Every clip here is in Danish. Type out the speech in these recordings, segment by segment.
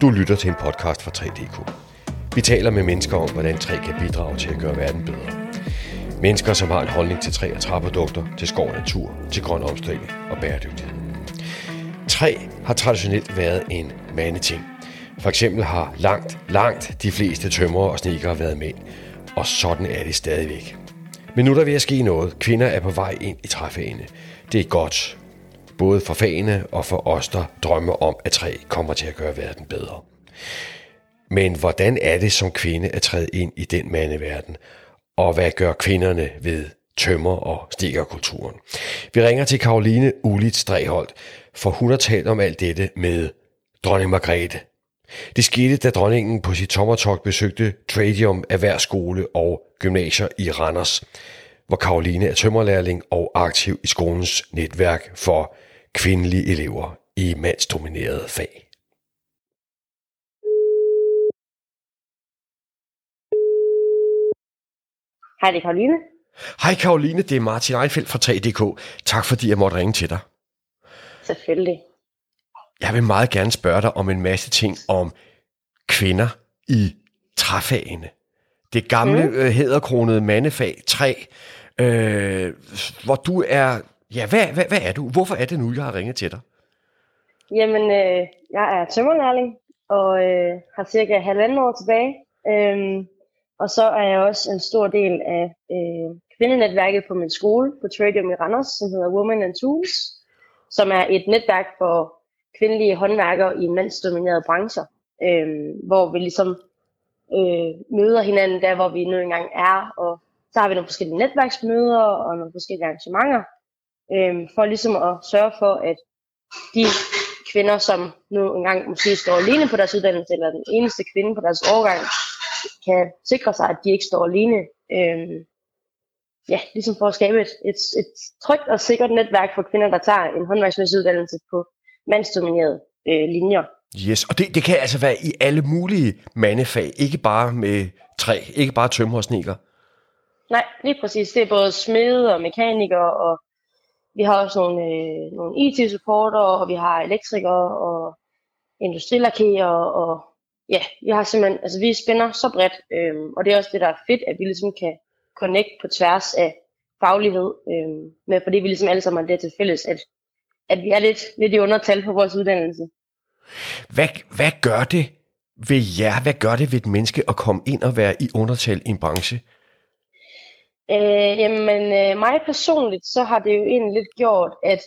Du lytter til en podcast fra 3DK. Vi taler med mennesker om, hvordan træ kan bidrage til at gøre verden bedre. Mennesker, som har en holdning til træ og træprodukter, til skov og natur, til grøn omstilling og bæredygtighed. Træ har traditionelt været en mandeting. For eksempel har langt, langt de fleste tømmer og sneakere været mænd, og sådan er det stadigvæk. Men nu er der ved at ske noget. Kvinder er på vej ind i træfagene. Det er godt, både for fagene og for os, der drømmer om, at træ kommer til at gøre verden bedre. Men hvordan er det som kvinde at træde ind i den mandeverden? Og hvad gør kvinderne ved tømmer- og stikerkulturen? Vi ringer til Karoline Ulit Streholdt, for hun har talt om alt dette med dronning Margrethe. Det skete, da dronningen på sit tommertog besøgte Tradium Erhvervsskole og gymnasier i Randers, hvor Karoline er tømmerlærling og aktiv i skolens netværk for kvindelige elever i mandsdominerede fag. Hej, det er Karoline. Hej Karoline, det er Martin Ejfeldt fra 3DK. Tak fordi jeg måtte ringe til dig. Selvfølgelig. Jeg vil meget gerne spørge dig om en masse ting om kvinder i træfagene. Det gamle mm. øh, hæderkronede mandefag 3, øh, hvor du er... Ja, hvad, hvad, hvad er du? Hvorfor er det nu, jeg har ringet til dig? Jamen, øh, jeg er tømmerlærling og øh, har cirka halvanden år tilbage. Øhm, og så er jeg også en stor del af øh, kvindenetværket på min skole på Tradium i Randers, som hedder Women and Tools, som er et netværk for kvindelige håndværkere i mandsdominerede brancher, øh, hvor vi ligesom øh, møder hinanden der, hvor vi nu engang er, og så har vi nogle forskellige netværksmøder og nogle forskellige arrangementer, øh, for ligesom at sørge for, at de kvinder, som nu engang måske står alene på deres uddannelse, eller den eneste kvinde på deres årgang, kan sikre sig, at de ikke står alene. Øh, ja, ligesom for at skabe et, et, et trygt og sikkert netværk for kvinder, der tager en håndværksmæssig uddannelse på mandsdominerede øh, linjer. Yes, og det, det kan altså være i alle mulige mandefag, ikke bare med træ, ikke bare tømmer og snikker. Nej, lige præcis. Det er både smede og mekanikere, og vi har også nogle, øh, nogle IT-supporter, og vi har elektrikere og industrilakerer, og ja, vi har simpelthen, altså vi spænder så bredt, øh, og det er også det, der er fedt, at vi ligesom kan connect på tværs af faglighed, øh, med, fordi vi ligesom alle sammen har det til fælles, at, at vi er lidt, lidt i undertal på vores uddannelse. Hvad, hvad gør det ved jer? Hvad gør det ved et menneske at komme ind og være i undertal i en branche? Øh, jamen, øh, mig personligt, så har det jo egentlig lidt gjort, at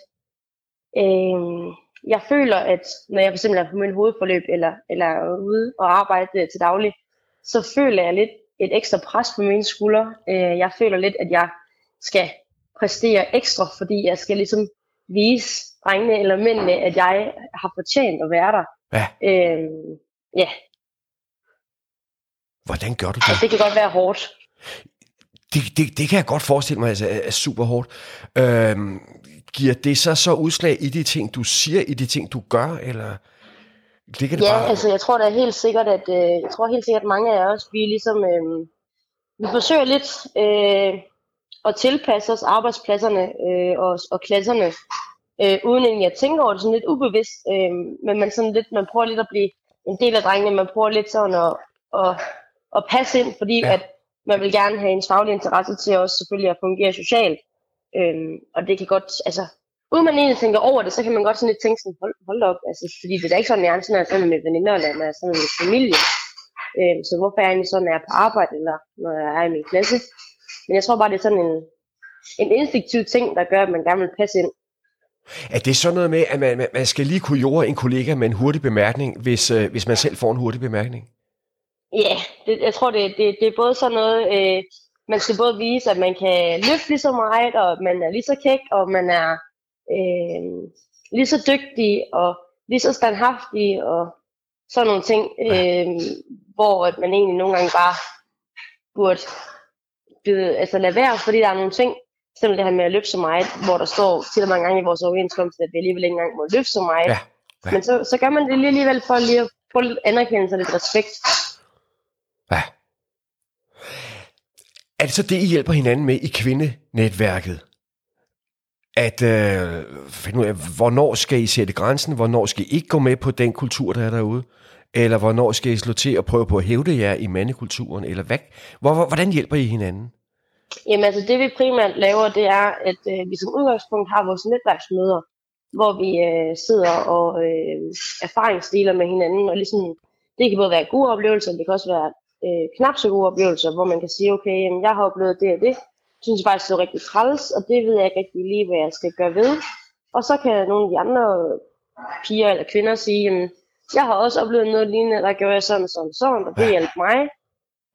øh, jeg føler, at når jeg fx er på min hovedforløb, eller, eller er ude og arbejde til daglig, så føler jeg lidt et ekstra pres på mine skuldre. Øh, jeg føler lidt, at jeg skal præstere ekstra, fordi jeg skal ligesom vise drengene eller mændene, at jeg har fortjent at være der. Ja. Øh, ja. Hvordan gør du det? Og det kan godt være hårdt. Det, det, det kan jeg godt forestille mig altså, er, er super hårdt. Øhm, giver det så så udslag i de ting, du siger, i de ting, du gør, eller ligger det ja, bare... altså jeg tror da helt sikkert, at øh, jeg tror helt sikkert, at mange af os, vi ligesom, øh, vi forsøger lidt øh, at tilpasse os arbejdspladserne øh, og, og klasserne, øh, uden egentlig at tænke over det sådan lidt ubevidst, øh, men man, sådan lidt, man prøver lidt at blive en del af drengene, man prøver lidt sådan at, at, at passe ind, fordi ja. at man vil gerne have ens faglige interesse til også selvfølgelig at fungere socialt. Øhm, og det kan godt, altså, uden man egentlig tænker over det, så kan man godt sådan lidt tænke sådan, hold, hold op, altså, fordi det er ikke sådan, jeg er sådan, sammen med veninder, eller jeg er sammen med familie. Øhm, så hvorfor er jeg egentlig sådan, når jeg er på arbejde, eller når jeg er i min klasse? Men jeg tror bare, det er sådan en, en instinktiv ting, der gør, at man gerne vil passe ind. Er det sådan noget med, at man, man skal lige kunne jorde en kollega med en hurtig bemærkning, hvis, øh, hvis man selv får en hurtig bemærkning? Ja, det, jeg tror, det, det, det er både sådan noget, øh, man skal både vise, at man kan løfte lige så meget, og man er lige så kæk, og man er øh, lige så dygtig, og lige så standhaftig, og sådan nogle ting, øh, hvor at man egentlig nogle gange bare burde byde, altså lade være, fordi der er nogle ting, simpelthen det her med at løfte så meget, hvor der står til mange gange i vores overenskomst, at vi alligevel ikke engang må løfte så meget. Ja. Ja. Men så, så gør man det lige alligevel for lige at få lidt anerkendelse og lidt respekt. Ja. Er det så det, I hjælper hinanden med i kvindenetværket? At øh, finde ud af, hvornår skal I sætte grænsen, hvornår skal I ikke gå med på den kultur, der er derude? Eller hvornår skal I slå til og prøve på at hævde jer i mandekulturen? Eller hvad? Hvor, hvor, hvordan hjælper I hinanden? Jamen altså det vi primært laver, det er, at øh, vi som udgangspunkt har vores netværksmøder, hvor vi øh, sidder og øh, erfaringsdeler med hinanden, og ligesom, det kan både være gode oplevelser, det kan også være øh, knap så gode oplevelser, hvor man kan sige, okay, jamen, jeg har oplevet det og det, synes jeg faktisk, det er rigtig træls, og det ved jeg ikke rigtig lige, hvad jeg skal gøre ved. Og så kan nogle af de andre piger eller kvinder sige, jamen, jeg har også oplevet noget lignende, der gjorde jeg sådan og sådan sådan, og det hjælper mig.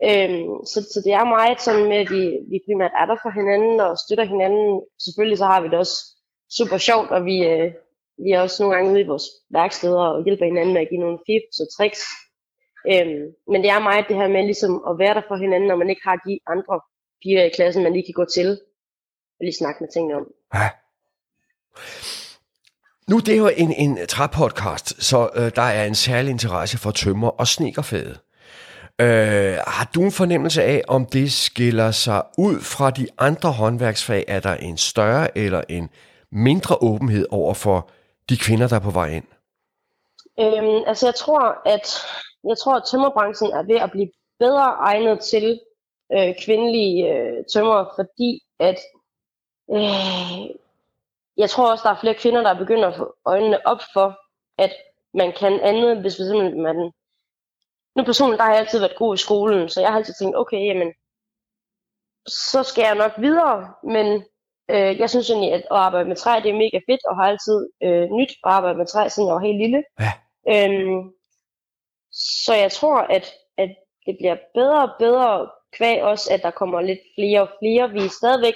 Øhm, så, så det er meget sådan med, at vi, vi primært er der for hinanden og støtter hinanden. Selvfølgelig så har vi det også super sjovt, og vi, øh, vi er også nogle gange ude i vores værksteder og hjælper hinanden med at give nogle tips og tricks. Øhm, men det er meget det her med ligesom at være der for hinanden, når man ikke har de andre piger i klassen, man lige kan gå til og lige snakke med tingene om. Ja. Nu det er jo en, en træpodcast, så øh, der er en særlig interesse for tømmer og snekerfaget. Øh, har du en fornemmelse af, om det skiller sig ud fra de andre håndværksfag? Er der en større eller en mindre åbenhed over for de kvinder, der er på vej ind? Øhm, altså jeg tror, at jeg tror, at tømmerbranchen er ved at blive bedre egnet til øh, kvindelige øh, tømmer, fordi at øh, jeg tror også, der er flere kvinder, der begynder at få øjnene op for, at man kan andet, hvis simpelthen man... Nu personligt, der har jeg altid været god i skolen, så jeg har altid tænkt, okay, jamen, så skal jeg nok videre, men øh, jeg synes egentlig, at at arbejde med træ, det er mega fedt, og har altid øh, nyt at arbejde med træ, siden jeg var helt lille. Ja. Øhm, så jeg tror, at, at det bliver bedre og bedre kvæg også, at der kommer lidt flere og flere. Vi er stadigvæk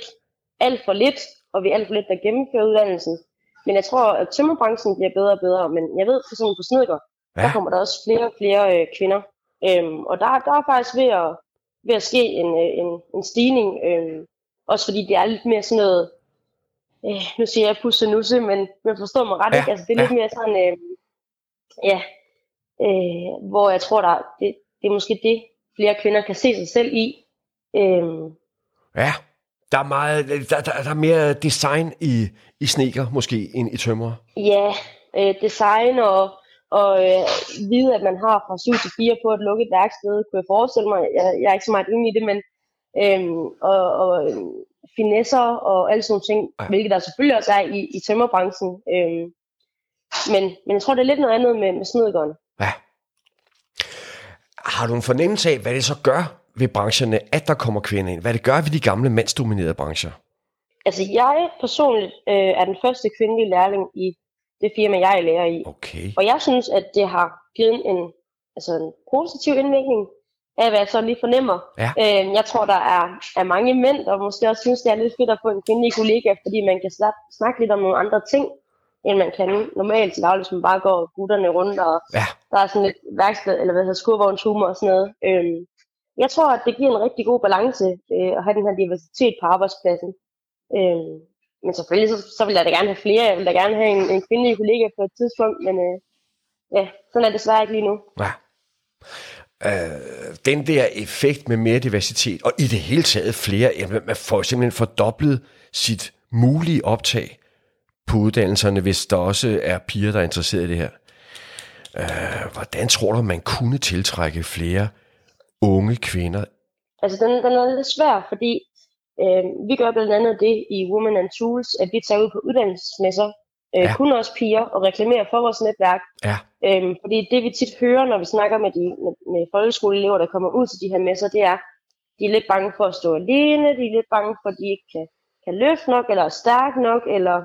alt for lidt, og vi er alt for lidt, der gennemfører uddannelsen. Men jeg tror, at tømmerbranchen bliver bedre og bedre. Men jeg ved for eksempel på Snedker, ja. der kommer der også flere og flere øh, kvinder. Øhm, og der, der er faktisk ved at, ved at ske en, øh, en, en stigning. Øhm, også fordi det er lidt mere sådan noget, øh, nu siger jeg pusse nusse, men man forstår mig ret, ja. ikke? Altså, det er ja. lidt mere sådan, øh, ja, øh, hvor jeg tror, der, det, det er måske det, flere kvinder kan se sig selv i. Øhm, ja. Der er, meget, der, der, der er mere design i, i sneker måske end i tømmer. Ja, øh, design og, og øh, vide, at man har fra 7 til 4 på et lukket værksted, kunne jeg forestille mig. Jeg, jeg er ikke så meget inde i det, men øh, og, og finesser og alle sådan nogle ting, ja. hvilket der selvfølgelig også er i, i tømmerbranchen. Øh, men, men jeg tror, det er lidt noget andet med, med snedgården. Har du en fornemmelse af, hvad det så gør ved brancherne, at der kommer kvinder ind? Hvad det gør ved de gamle mandsdominerede brancher? Altså jeg personligt øh, er den første kvindelige lærling i det firma, jeg er lærer i. Okay. Og jeg synes, at det har givet en, altså en positiv indvirkning af, hvad jeg så lige fornemmer. Ja. Øh, jeg tror, der er, er mange mænd, der måske også synes, det er lidt fedt at få en kvindelig kollega, fordi man kan snakke lidt om nogle andre ting, end man kan normalt til daglig, hvis man bare går gutterne rundt, og ja. der er sådan lidt værksted, eller hvad hedder skurvognshumor og sådan noget. Øhm, jeg tror, at det giver en rigtig god balance øh, at have den her diversitet på arbejdspladsen. Øhm, men selvfølgelig, så, så vil jeg da gerne have flere. Jeg vil da gerne have en, en kvindelig kollega på et tidspunkt, men øh, ja, sådan er det desværre ikke lige nu. Ja. Øh, den der effekt med mere diversitet, og i det hele taget flere, jamen, man får simpelthen fordoblet sit mulige optag på uddannelserne, hvis der også er piger, der er interesseret i det her. Øh, hvordan tror du, man kunne tiltrække flere unge kvinder? Altså, den, den er lidt svær, fordi øh, vi gør blandt andet det i Women and Tools, at vi tager ud på uddannelsesmesser, øh, ja. kun også piger, og reklamerer for vores netværk. Ja. Øhm, fordi det vi tit hører, når vi snakker med, de, med, med folkeskoleelever, der kommer ud til de her messer, det er, de er lidt bange for at stå alene, de er lidt bange for, at de ikke kan, kan løfte nok, eller er stærke nok, eller,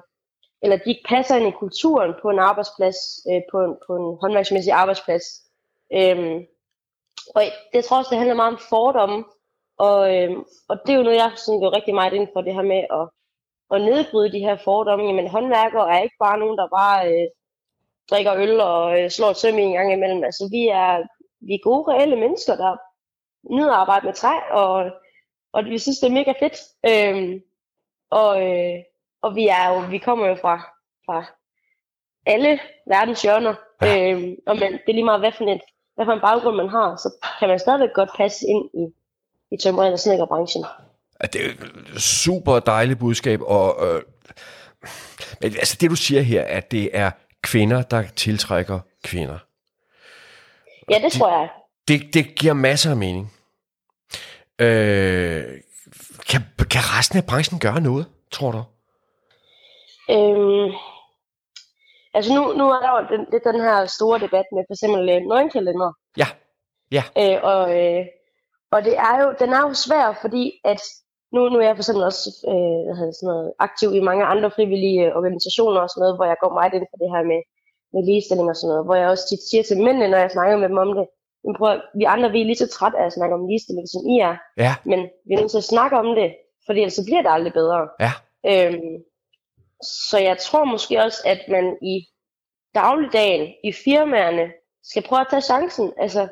eller de ikke passer ind i kulturen på en arbejdsplads, øh, på, en, på en håndværksmæssig arbejdsplads. Øhm, og det tror også, det handler meget om fordomme, og, øhm, og det er jo noget, jeg sådan går rigtig meget ind for, det her med at, at nedbryde de her fordomme. Jamen håndværkere er ikke bare nogen, der bare øh, drikker øl og øh, slår søm en gang imellem. Altså vi er, vi er gode, reelle mennesker, der nyder at arbejde med træ, og, og vi synes, det er mega fedt. Øhm, og, øh, og vi er jo, vi kommer jo fra, fra alle verdens hjørner. Ja. Øhm, og man, det er lige meget, hvad for, et, hvad for en baggrund man har, så kan man stadigvæk godt passe ind i, i tømmer- og snedkerbranchen. Ja, det er et super dejligt budskab, og øh, men altså det du siger her, at det er kvinder, der tiltrækker kvinder. Ja, det tror jeg. Det, det giver masser af mening. Øh, kan, kan resten af branchen gøre noget, tror du? Øhm, altså nu, nu er der jo den, lidt den her store debat med for eksempel øh, nøgenkalender. Ja, ja. Øh, og, øh, og det er jo, den er jo svær, fordi at nu, nu er jeg for eksempel også øh, hvad hedder sådan noget, aktiv i mange andre frivillige organisationer og sådan noget, hvor jeg går meget ind for det her med, med ligestilling og sådan noget, hvor jeg også tit siger til mændene, når jeg snakker med dem om det, men prøv, vi andre vi er lige så trætte af at snakke om ligestilling, som I er, Ja, men vi er nødt til at snakke om det, fordi ellers så bliver det aldrig bedre. ja. Øhm, så jeg tror måske også, at man i dagligdagen, i firmaerne, skal prøve at tage chancen. Altså,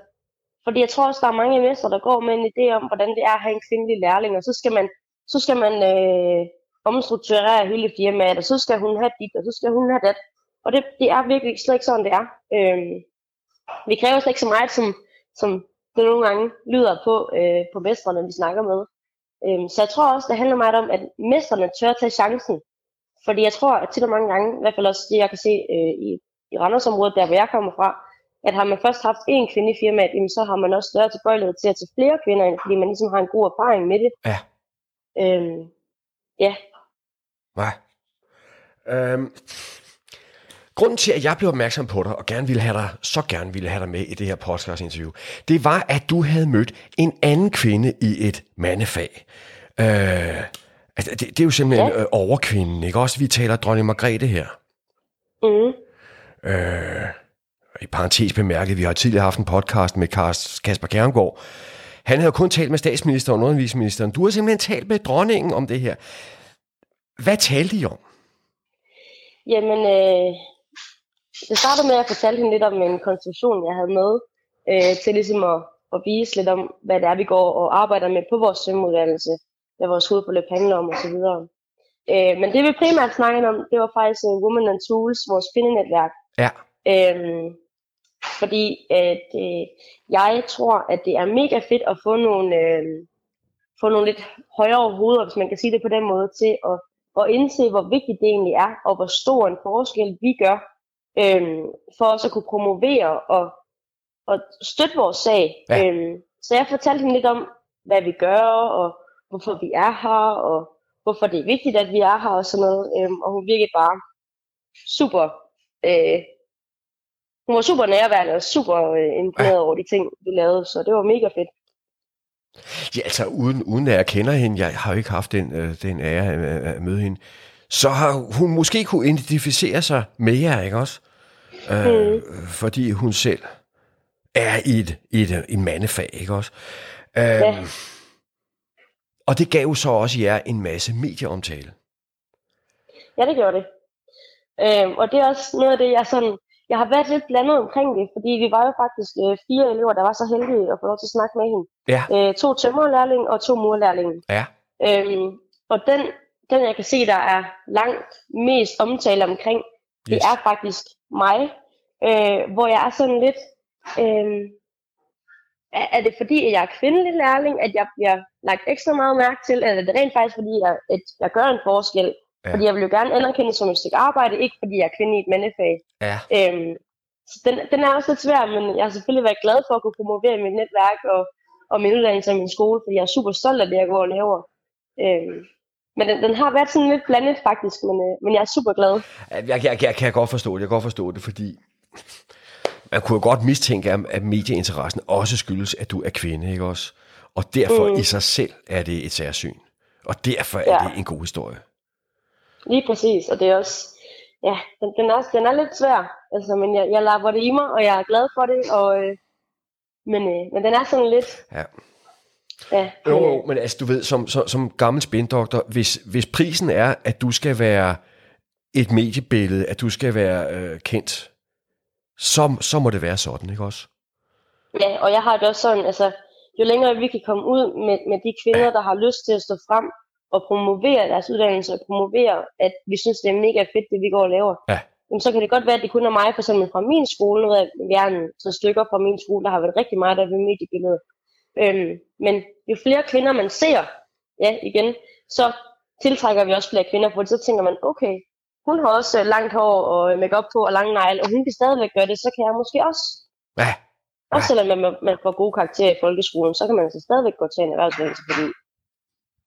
fordi jeg tror også, der er mange mestre, der går med en idé om, hvordan det er at have en kvindelig lærling, og så skal man, så skal man øh, omstrukturere hele firmaet, og så skal hun have dit, og så skal hun have dat. Og det, det er virkelig slet ikke sådan, det er. Øhm, vi kræver slet ikke så meget, som, som det nogle gange lyder på, øh, på mestrene, vi snakker med. Øhm, så jeg tror også, det handler meget om, at mestrene tør tage chancen. Fordi jeg tror, at tit og mange gange, i hvert fald også det, jeg kan se øh, i, i Randersområdet, der hvor jeg kommer fra, at har man først haft én kvinde i firmaet, jamen, så har man også større tilbøjelighed til at tage flere kvinder ind, fordi man ligesom har en god erfaring med det. Ja. Øhm, ja, Nej. Øhm, grunden til, at jeg blev opmærksom på dig, og gerne ville have dig, så gerne ville have dig med i det her podcast-interview, det var, at du havde mødt en anden kvinde i et mandefag. Øh, altså, det, det er jo simpelthen ja. Øh, overkvinden, ikke? Også vi taler dronning Margrethe her. mm, Øh, I parentes bemærket, vi har tidligere haft en podcast med Kasper Kærengård. Han havde kun talt med statsministeren og undervisningsministeren. Du har simpelthen talt med dronningen om det her. Hvad talte I om? Jamen, øh, det startede med, at jeg fortalte hende lidt om en konstruktion, jeg havde med, øh, til ligesom at, at vise lidt om, hvad det er, vi går og arbejder med på vores svømmeuddannelse, hvad vores hovedforløb handler om osv. Øh, men det vi primært snakkede om, det var faktisk uh, Women and Tools, vores kvindenetværk. Ja. Øhm, fordi at, øh, jeg tror, at det er mega fedt at få nogle, øh, få nogle lidt højere hoveder, hvis man kan sige det på den måde, til at, at indse, hvor vigtigt det egentlig er, og hvor stor en forskel vi gør, øh, for os at kunne promovere og, og støtte vores sag. Ja. Øhm, så jeg fortalte hende lidt om, hvad vi gør, og hvorfor vi er her, og hvorfor det er vigtigt, at vi er her og sådan noget. Øhm, og hun virkede bare super, øh, hun var super nærværende og super øh, imponeret over de ting, vi lavede, så det var mega fedt. Ja, altså uden, uden at jeg kender hende, jeg har jo ikke haft den, øh, den ære at, at møde hende, så har hun måske kunne identificere sig med jer, ikke også? Øh, Mm. Fordi hun selv er i et, i et, et mandefag, ikke også? Øh, Ja. Og det gav jo så også jer en masse medieomtale. Ja, det gjorde det. Øhm, og det er også noget af det, jeg sådan, jeg har været lidt blandet omkring det, fordi vi var jo faktisk øh, fire elever, der var så heldige at få lov til at snakke med hende. Ja. Øh, to tømmerlærlinge og to murlærlinge. Ja. Øhm, og den, den, jeg kan se, der er langt mest omtale omkring, det Yes. er faktisk mig, øh, hvor jeg er sådan lidt, øh, er, er det fordi, at jeg er kvindelig lærling, at jeg bliver lagt ekstra meget mærke til, eller er det rent faktisk fordi, jeg, at jeg gør en forskel? Ja. Fordi jeg vil jo gerne anerkendes som et stykke arbejde, ikke fordi jeg er kvinde i et mandefag. Ja. Øhm, så den, den er også lidt svær, men jeg har selvfølgelig været glad for at kunne promovere mit netværk og, og min uddannelse og min skole, fordi jeg er super stolt af det, jeg går og laver. Øhm, men den, den har været sådan lidt blandet faktisk, men, øh, men jeg er super glad. Jeg, jeg, jeg kan godt forstå det, jeg kan godt forstå det, fordi man kunne jo godt mistænke, at- medieinteressen også skyldes, at du er kvinde, ikke også? Og derfor mm. I sig selv er det et særsyn. Og derfor er Ja. det en god historie. Lige præcis, og det er også, ja, den, den, er, den er lidt svær, altså, men jeg, jeg lapper det i mig, og jeg er glad for det, og, øh, men, øh, men den er sådan lidt, Ja. ja, Jo, men, øh, jo, men altså, du ved, som, som, som gammel spindoktor, hvis, hvis prisen er, at du skal være et mediebillede, at du skal være øh, kendt, så, så må det være sådan, ikke også? Ja, og jeg har det også sådan, altså, jo længere vi kan komme ud med, med de kvinder, der har lyst til at stå frem og promovere deres uddannelse, og promovere, at vi synes, det er mega fedt, det vi går og laver, Ja. jamen, så kan det godt være, at det kun er mig, for eksempel fra min skole, nu er vi er en så stykker fra min skole, der har været rigtig meget af det mediebillede. Øhm, men jo flere kvinder man ser, ja igen, så tiltrækker vi også flere kvinder, for så tænker man, okay, hun har også øh, langt hår og makeup på og lang negl, og hun kan stadigvæk gøre det, så kan jeg måske også. Ja, Også selvom man, man får gode karakterer i folkeskolen, så kan man altså stadigvæk gå til en erhvervsuddannelse, fordi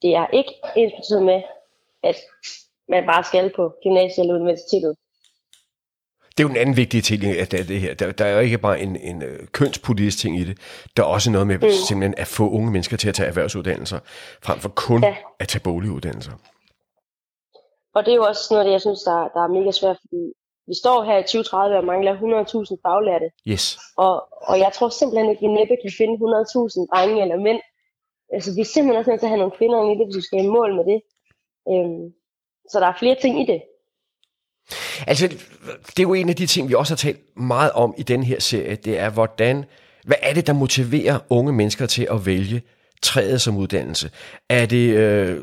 det er ikke ens betydende med, at man bare skal på gymnasiet eller universitetet. Det er jo en anden vigtig ting, at det, det her. Der, der er jo ikke bare en, en øh, kønspolitisk ting i det. Der er også noget med mm. simpelthen at få unge mennesker til at tage erhvervsuddannelser, frem for kun ja. at tage boliguddannelser. Og det er jo også noget af det, jeg synes, der, der er mega svært, fordi vi står her i 2030 og mangler 100.000 faglærte. Yes. Og, og jeg tror simpelthen ikke, at vi næppe kan finde 100.000 drenge eller mænd. Altså, vi er simpelthen også nødt til at have nogle kvinder i det, hvis vi skal i mål med det. Øhm, så der er flere ting i det. Altså, det er jo en af de ting, vi også har talt meget om i den her serie, det er, hvordan, hvad er det, der motiverer unge mennesker til at vælge træet som uddannelse? Er det øh,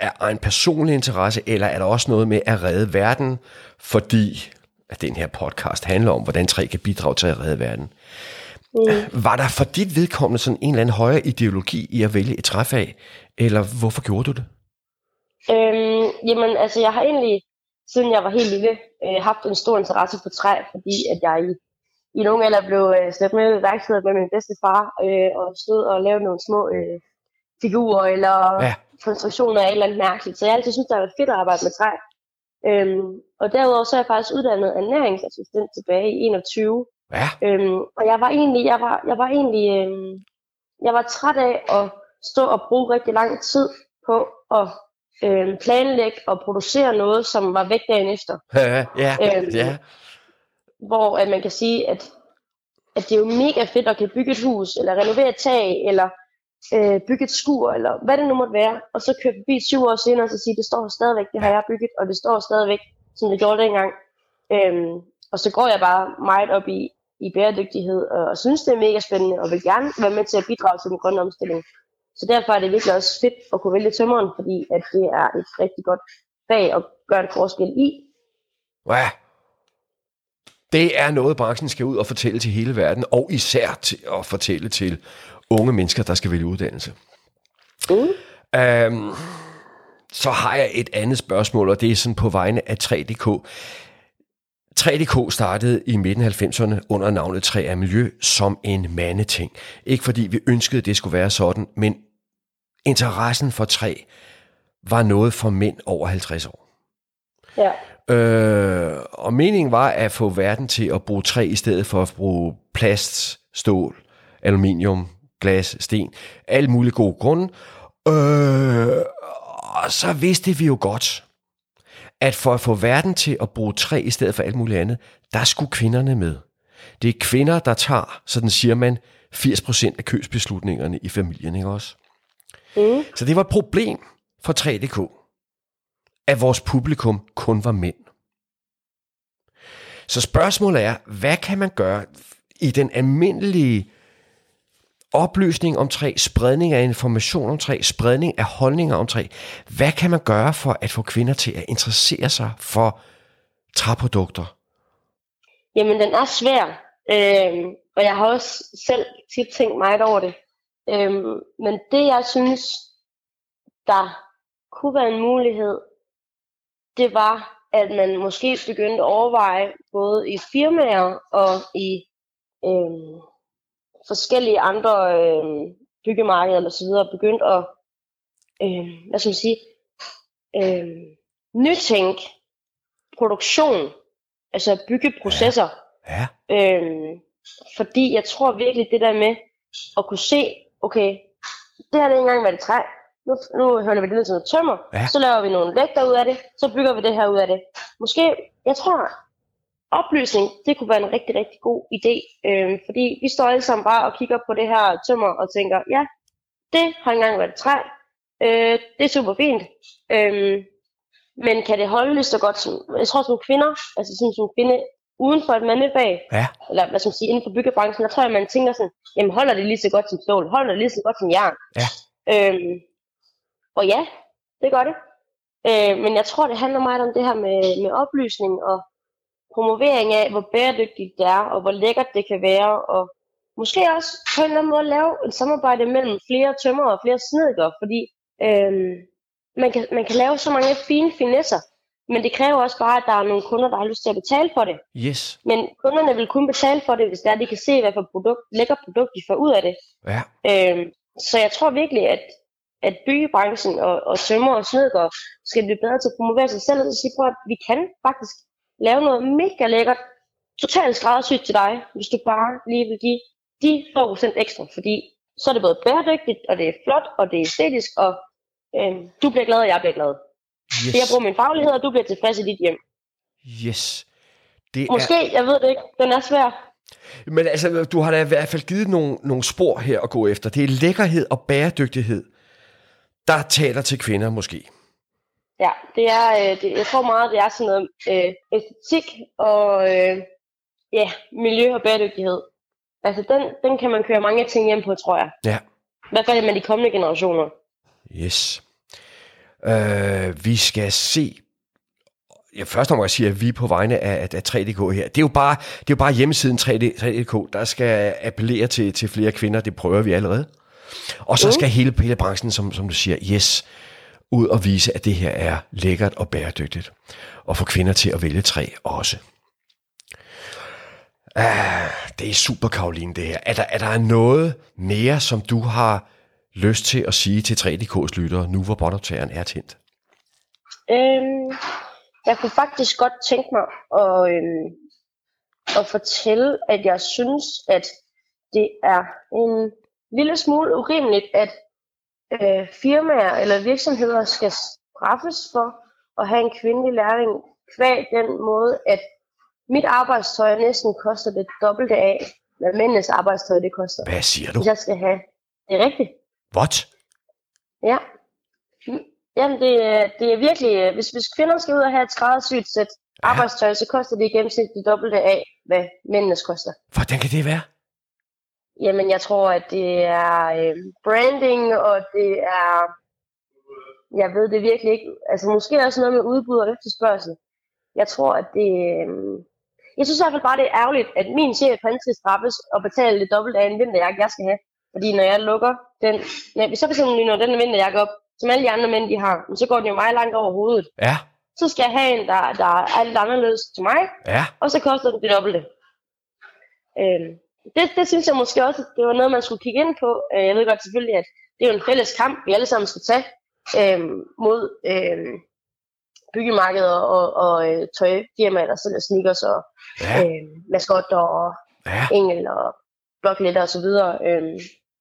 er en personlig interesse, eller er der også noget med at redde verden, fordi at den her podcast handler om, hvordan træ kan bidrage til at redde verden? Mm. Var der for dit vedkommende sådan en eller anden højere ideologi i at vælge et træfag, eller hvorfor gjorde du det? Øhm, jamen, altså jeg har egentlig siden jeg var helt lille, øh, haft en stor interesse for træ, fordi at jeg i, i ung alder blev øh, slæbt med i værkstedet med min bedste far, øh, og stod og lavede nogle små øh, figurer eller ja. Konstruktioner af et eller andet mærkeligt. Så jeg altid synes, det var fedt at arbejde med træ. Øhm, og derudover så er jeg faktisk uddannet ernæringsassistent tilbage i 21. Ja. Øhm, og jeg var egentlig, jeg var, jeg var egentlig, øhm, jeg var træt af at stå og bruge rigtig lang tid på at øh, planlægge og producere noget, som var væk dagen efter. ja, ja, øhm, ja. Hvor at man kan sige, at, at det er jo mega fedt at kan bygge et hus, eller renovere et tag, eller øh, bygge et skur, eller hvad det nu måtte være, og så køre forbi syv år senere og så sige, det står stadigvæk, det har jeg bygget, og det står stadigvæk, som det gjorde dengang. Øhm, og så går jeg bare meget op i, i bæredygtighed, og synes, det er mega spændende, og vil gerne være med til at bidrage til den grønne omstilling. Så derfor er det virkelig også fedt at kunne vælge tømmeren, fordi at det er et rigtig godt fag at gøre en forskel i. Wow. Det er noget, branchen skal ud og fortælle til hele verden, og især til at fortælle til unge mennesker, der skal vælge uddannelse. Mm. Øhm, så har jeg et andet spørgsmål, og det er sådan på vegne af 3DK. 3DK startede i midten af 90'erne under navnet 3 af Miljø som en mandeting. Ikke fordi vi ønskede, at det skulle være sådan, men interessen for træ var noget for mænd over 50 år. Ja. Øh, og meningen var at få verden til at bruge træ i stedet for at bruge plast, stål, aluminium, glas, sten, alle mulige gode grunde. Øh, og så vidste vi jo godt, at for at få verden til at bruge træ i stedet for alt muligt andet, der skulle kvinderne med. Det er kvinder, der tager, sådan siger man, 80% af købsbeslutningerne i familien, ikke også? Mm. Så det var et problem for 3DK, at vores publikum kun var mænd. Så spørgsmålet er, hvad kan man gøre i den almindelige oplysning om træ, spredning af information om træ, spredning af holdninger om træ. Hvad kan man gøre for at få kvinder til at interessere sig for træprodukter? Jamen, den er svær. Øh, og jeg har også selv tit tænkt meget over det. Øh, men det, jeg synes, der kunne være en mulighed, det var, at man måske begyndte at overveje, både i firmaer og i øh, forskellige andre øh, byggemarkeder eller så videre begyndt at, øh, hvad skal man sige, øh, nytænke produktion, altså byggeprocesser. Ja. ja. Øh, fordi jeg tror virkelig det der med at kunne se, okay, det her det ikke engang været træ, nu, nu hører vi det ned til noget tømmer, ja. så laver vi nogle vægter ud af det, så bygger vi det her ud af det. Måske, jeg tror, oplysning, det kunne være en rigtig, rigtig god idé. Øh, fordi vi står alle sammen bare og kigger på det her tømmer og tænker, ja, det har engang været træ. Øh, det er super fint. Øh, men kan det holde lige så godt som, jeg tror som kvinder, altså som, som kvinde uden for et mandefag, ja. eller hvad skal man sige, inden for byggebranchen, der tror jeg, man tænker sådan, jamen holder det lige så godt som stål, holder det lige så godt som jern. Ja. Øh, og ja, det gør det. Øh, men jeg tror, det handler meget om det her med, med oplysning og promovering af, hvor bæredygtigt det er, og hvor lækkert det kan være, og måske også på en eller anden måde lave et samarbejde mellem flere tømmer og flere snedker, fordi øhm, man, kan, man kan lave så mange fine finesser Men det kræver også bare, at der er nogle kunder, der har lyst til at betale for det. Yes. Men kunderne vil kun betale for det, hvis der de kan se, hvad for produkt, lækker produkt de får ud af det. Ja. Øhm, så jeg tror virkelig, at, at byggebranchen og, og sømmer og snedgård skal blive bedre til at promovere sig selv og sige at vi kan faktisk lave noget mega lækkert, totalt skræddersygt til dig, hvis du bare lige vil give de få procent ekstra, fordi så er det både bæredygtigt, og det er flot, og det er æstetisk, og øhm, du bliver glad, og jeg bliver glad. Yes. Jeg bruger min faglighed, og du bliver tilfreds i dit hjem. Yes. Det Måske, er... jeg ved det ikke, den er svær. Men altså, du har da i hvert fald givet nogle, nogle spor her at gå efter. Det er lækkerhed og bæredygtighed, der taler til kvinder måske. Ja, det er, øh, det, jeg tror meget, det er sådan noget øh, æstetik og øh, ja, miljø og bæredygtighed. Altså, den, den kan man køre mange ting hjem på, tror jeg. Ja. I hvert fald med de kommende generationer. Yes. Øh, vi skal se Ja, først må jeg sige, at vi er på vegne af, af 3DK her. Det er jo bare, det er jo bare hjemmesiden 3D, 3DK, der skal appellere til, til flere kvinder. Det prøver vi allerede. Og så skal hele, hele branchen, som, som du siger, yes, ud og vise, at det her er lækkert og bæredygtigt. Og få kvinder til at vælge træ også. Ah, det er super, Karoline, det her. Er der, er der noget mere, som du har lyst til at sige til 3DK's lyttere, nu hvor båndoptageren er tændt? Øhm, jeg kunne faktisk godt tænke mig at, øhm, at fortælle, at jeg synes, at det er en lille smule urimeligt, at øh, firmaer eller virksomheder skal straffes for at have en kvindelig lærling kvæg den måde, at mit arbejdstøj næsten koster det dobbelte af, hvad mændenes arbejdstøj det koster. Hvad siger du? Hvis jeg skal have. Det er rigtigt. What? Ja. Jamen, det, er- det er virkelig... Hvis, hvis kvinder skal ud og have et skræddersygt sæt arbejdstøj, så koster det i gennemsnit det dobbelte af, hvad mændenes koster. Hvordan kan det være? Jamen, jeg tror, at det er øh, branding, og det er... Jeg ved det virkelig ikke. Altså, måske også noget med udbud og efterspørgsel. Jeg tror, at det... Øh, jeg synes i hvert fald bare, det er ærgerligt, at min chef han skal straffes og betale det dobbelt af en vinterjakke, jeg skal have. Fordi når jeg lukker den... Ja, hvis så for eksempel når den vinterjakke op, som alle de andre mænd, de har, så går den jo meget langt over hovedet. Ja, Så skal jeg have en, der, der er lidt anderledes til mig, ja. og så koster den det dobbelte. Øhm, det, det synes jeg måske også, at det var noget, man skulle kigge ind på. Øh, jeg ved godt selvfølgelig, at det er jo en fælles kamp, vi alle sammen skal tage øhm, mod øhm, byggemarkeder og, og øh, tøjfirmaer, der sælger sneakers og Ja, øh, maskotter og ja. engel og blokletter og så videre. Øhm,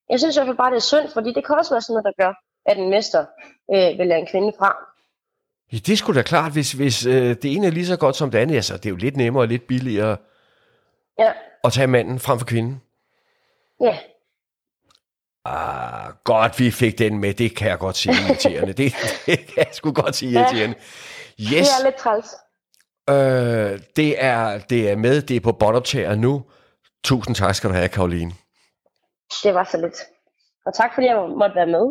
jeg synes i hvert fald bare, det er synd, fordi det kan også være sådan noget, der gør, at en mester øh, vælger en kvinde fra. Ja, det skulle da klart, hvis, hvis øh, det ene er lige så godt som det andet. Altså, det er jo lidt nemmere og lidt billigere Ja, at tage manden frem for kvinden. ja. Ah, godt, vi fik den med. Det kan jeg godt sige irriterende. det, det kan jeg sgu godt sige irriterende. Yes, det er lidt træls. øh, det, er, det er med. Det er på båndoptager nu. Tusind tak skal du have, Karoline. Det var så lidt. Og tak fordi jeg må- måtte være med.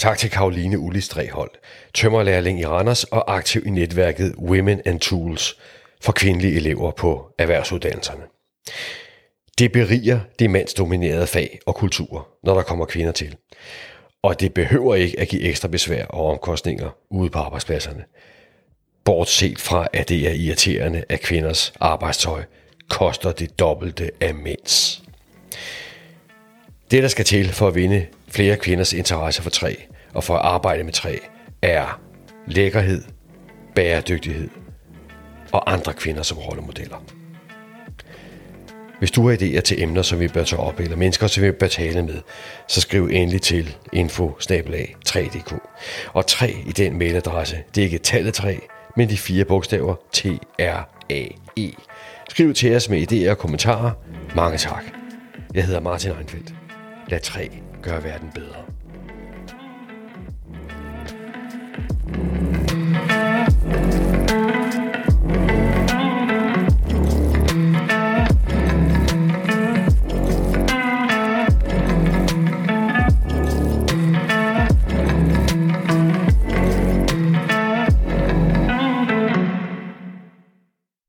Tak til Karoline Ullis Drehold, tømmerlærling i Randers og aktiv i netværket Women and Tools for kvindelige elever på erhvervsuddannelserne. Det beriger det mandsdominerede fag og kultur, når der kommer kvinder til. Og det behøver ikke at give ekstra besvær og omkostninger ude på arbejdspladserne. Bortset fra, at det er irriterende, at kvinders arbejdstøj koster det dobbelte af mænds. Det, der skal til for at vinde flere kvinders interesse for træ og for at arbejde med træ, er lækkerhed, bæredygtighed og andre kvinder som rollemodeller. Hvis du har idéer til emner, som vi bør tage op, eller mennesker, som vi bør tale med, så skriv endelig til info 3dk Og 3 i den mailadresse, det er ikke tallet 3, men de fire bogstaver T-R-A-E. Skriv til os med idéer og kommentarer. Mange tak. Jeg hedder Martin Einfeldt. Lad træ gøre verden bedre. thank you